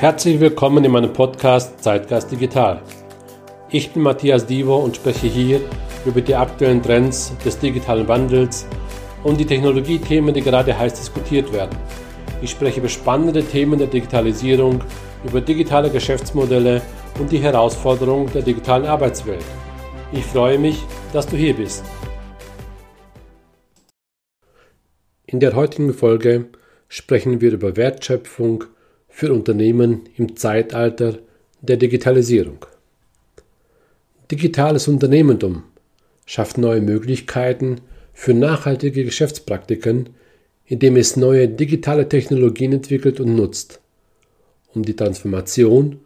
Herzlich willkommen in meinem Podcast Zeitgeist Digital. Ich bin Matthias Divo und spreche hier über die aktuellen Trends des digitalen Wandels und die Technologiethemen, die gerade heiß diskutiert werden. Ich spreche über spannende Themen der Digitalisierung, über digitale Geschäftsmodelle und die Herausforderungen der digitalen Arbeitswelt. Ich freue mich, dass du hier bist. In der heutigen Folge sprechen wir über Wertschöpfung für Unternehmen im Zeitalter der Digitalisierung. Digitales Unternehmertum schafft neue Möglichkeiten für nachhaltige Geschäftspraktiken, indem es neue digitale Technologien entwickelt und nutzt, um die Transformation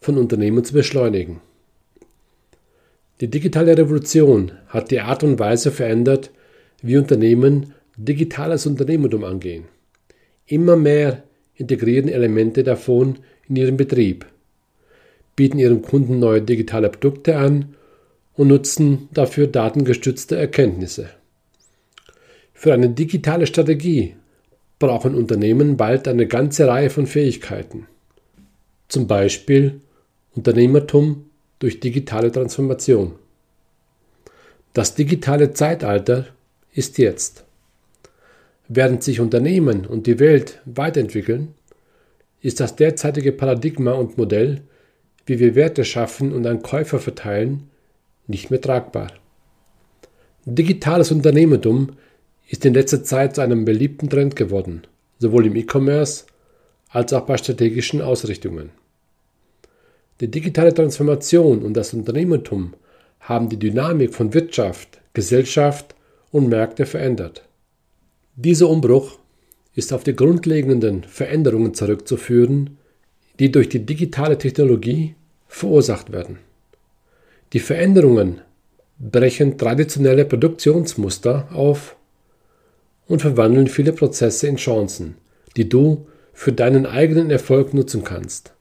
von Unternehmen zu beschleunigen. Die digitale Revolution hat die Art und Weise verändert, wie Unternehmen digitales Unternehmertum angehen. Immer mehr integrieren Elemente davon in ihren Betrieb, bieten ihren Kunden neue digitale Produkte an und nutzen dafür datengestützte Erkenntnisse. Für eine digitale Strategie brauchen Unternehmen bald eine ganze Reihe von Fähigkeiten. Zum Beispiel Unternehmertum durch digitale Transformation. Das digitale Zeitalter ist jetzt. Während sich Unternehmen und die Welt weiterentwickeln, ist das derzeitige Paradigma und Modell, wie wir Werte schaffen und an Käufer verteilen, nicht mehr tragbar. Digitales Unternehmertum ist in letzter Zeit zu einem beliebten Trend geworden, sowohl im E-Commerce als auch bei strategischen Ausrichtungen. Die digitale Transformation und das Unternehmertum haben die Dynamik von Wirtschaft, Gesellschaft und Märkte verändert. Dieser Umbruch ist auf die grundlegenden Veränderungen zurückzuführen, die durch die digitale Technologie verursacht werden. Die Veränderungen brechen traditionelle Produktionsmuster auf und verwandeln viele Prozesse in Chancen, die du für deinen eigenen Erfolg nutzen kannst.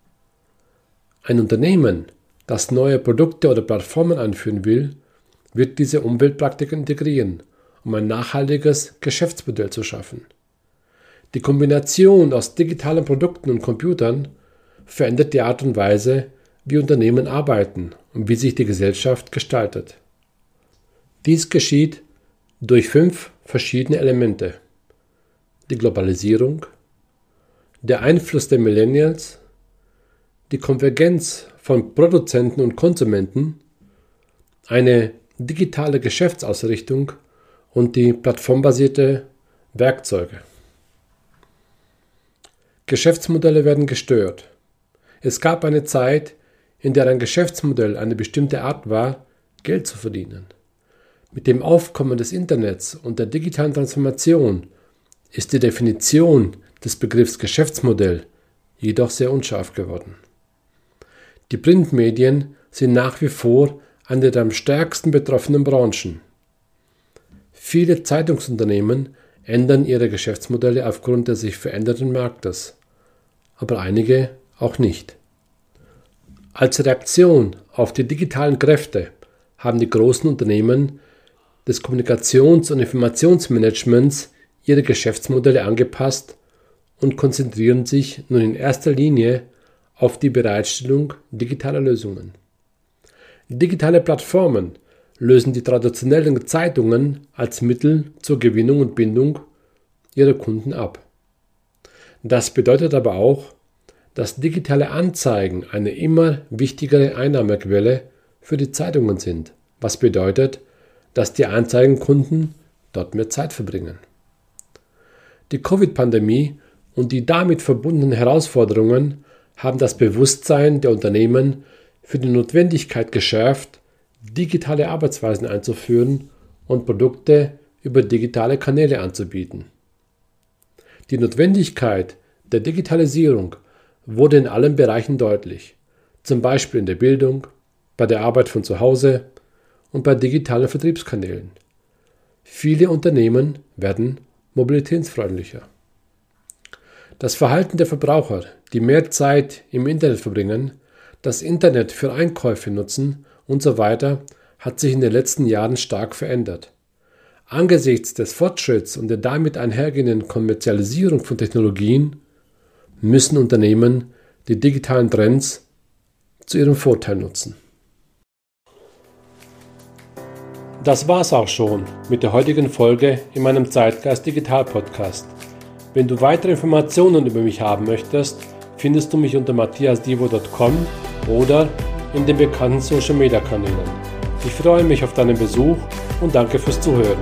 Ein Unternehmen, das neue Produkte oder Plattformen einführen will, wird diese Umweltpraktiken integrieren um ein nachhaltiges Geschäftsmodell zu schaffen. Die Kombination aus digitalen Produkten und Computern verändert die Art und Weise, wie Unternehmen arbeiten und wie sich die Gesellschaft gestaltet. Dies geschieht durch fünf verschiedene Elemente. Die Globalisierung, der Einfluss der Millennials, die Konvergenz von Produzenten und Konsumenten, eine digitale Geschäftsausrichtung und die plattformbasierte Werkzeuge. Geschäftsmodelle werden gestört. Es gab eine Zeit, in der ein Geschäftsmodell eine bestimmte Art war, Geld zu verdienen. Mit dem Aufkommen des Internets und der digitalen Transformation ist die Definition des Begriffs Geschäftsmodell jedoch sehr unscharf geworden. Die Printmedien sind nach wie vor eine der am stärksten betroffenen Branchen. Viele Zeitungsunternehmen ändern ihre Geschäftsmodelle aufgrund des sich veränderten Marktes, aber einige auch nicht. Als Reaktion auf die digitalen Kräfte haben die großen Unternehmen des Kommunikations- und Informationsmanagements ihre Geschäftsmodelle angepasst und konzentrieren sich nun in erster Linie auf die Bereitstellung digitaler Lösungen. Digitale Plattformen lösen die traditionellen Zeitungen als Mittel zur Gewinnung und Bindung ihrer Kunden ab. Das bedeutet aber auch, dass digitale Anzeigen eine immer wichtigere Einnahmequelle für die Zeitungen sind, was bedeutet, dass die Anzeigenkunden dort mehr Zeit verbringen. Die Covid-Pandemie und die damit verbundenen Herausforderungen haben das Bewusstsein der Unternehmen für die Notwendigkeit geschärft, digitale Arbeitsweisen einzuführen und Produkte über digitale Kanäle anzubieten. Die Notwendigkeit der Digitalisierung wurde in allen Bereichen deutlich, zum Beispiel in der Bildung, bei der Arbeit von zu Hause und bei digitalen Vertriebskanälen. Viele Unternehmen werden mobilitätsfreundlicher. Das Verhalten der Verbraucher, die mehr Zeit im Internet verbringen, das Internet für Einkäufe nutzen und so weiter hat sich in den letzten Jahren stark verändert. Angesichts des Fortschritts und der damit einhergehenden Kommerzialisierung von Technologien müssen Unternehmen die digitalen Trends zu ihrem Vorteil nutzen. Das war's auch schon mit der heutigen Folge in meinem Zeitgeist Digital Podcast. Wenn du weitere Informationen über mich haben möchtest, findest du mich unter matthiasdivo.com oder in den bekannten Social Media Kanälen. Ich freue mich auf deinen Besuch und danke fürs Zuhören.